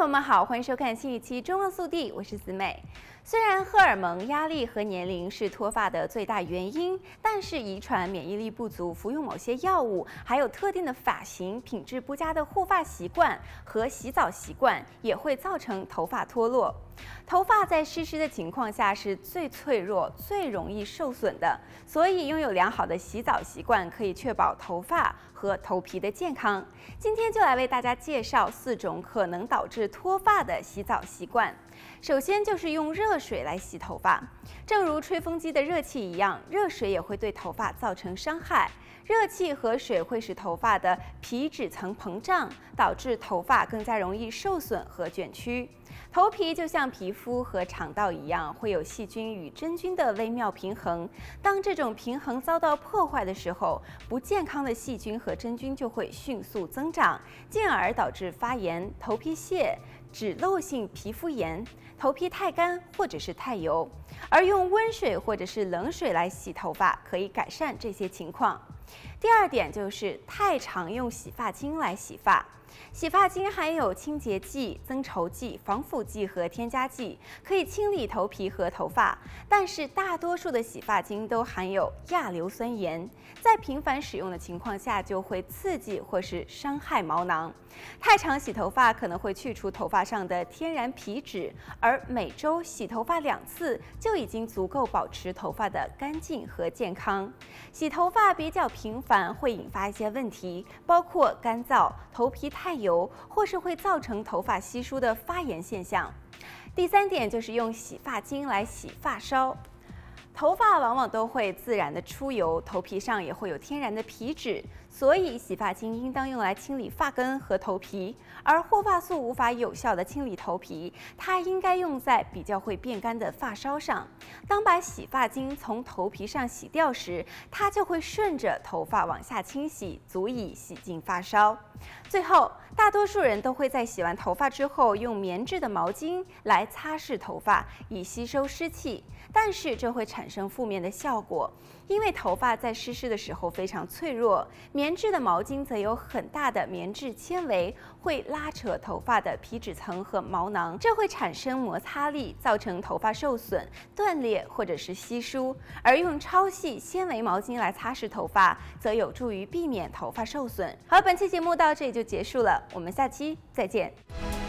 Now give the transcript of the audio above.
朋友们好，欢迎收看新一期《中望速递》，我是子美。虽然荷尔蒙、压力和年龄是脱发的最大原因，但是遗传、免疫力不足、服用某些药物，还有特定的发型、品质不佳的护发习惯和洗澡习惯，也会造成头发脱落。头发在湿湿的情况下是最脆弱、最容易受损的，所以拥有良好的洗澡习惯可以确保头发和头皮的健康。今天就来为大家介绍四种可能导致脱发的洗澡习惯。首先就是用热水来洗头发，正如吹风机的热气一样，热水也会对头发造成伤害。热气和水会使头发的皮脂层膨胀，导致头发更加容易受损和卷曲。头皮就像皮肤和肠道一样，会有细菌与真菌的微妙平衡。当这种平衡遭到破坏的时候，不健康的细菌和真菌就会迅速增长，进而导致发炎、头皮屑。脂漏性皮肤炎、头皮太干或者是太油，而用温水或者是冷水来洗头发可以改善这些情况。第二点就是太常用洗发精来洗发。洗发精含有清洁剂、增稠剂、防腐剂和添加剂，可以清理头皮和头发。但是大多数的洗发精都含有亚硫酸盐，在频繁使用的情况下就会刺激或是伤害毛囊。太常洗头发可能会去除头发上的天然皮脂，而每周洗头发两次就已经足够保持头发的干净和健康。洗头发比较频繁会引发一些问题，包括干燥、头皮太油，或是会造成头发稀疏的发炎现象。第三点就是用洗发精来洗发梢。头发往往都会自然的出油，头皮上也会有天然的皮脂，所以洗发精应当用来清理发根和头皮。而护发素无法有效的清理头皮，它应该用在比较会变干的发梢上。当把洗发精从头皮上洗掉时，它就会顺着头发往下清洗，足以洗净发梢。最后，大多数人都会在洗完头发之后用棉质的毛巾来擦拭头发，以吸收湿气。但是这会产生负面的效果，因为头发在湿湿的时候非常脆弱，棉质的毛巾则有很大的棉质纤维，会拉扯头发的皮脂层和毛囊，这会产生摩擦力，造成头发受损、断裂或者是稀疏。而用超细纤维毛巾来擦拭头发，则有助于避免头发受损。好，本期节目到这里就结束了，我们下期再见。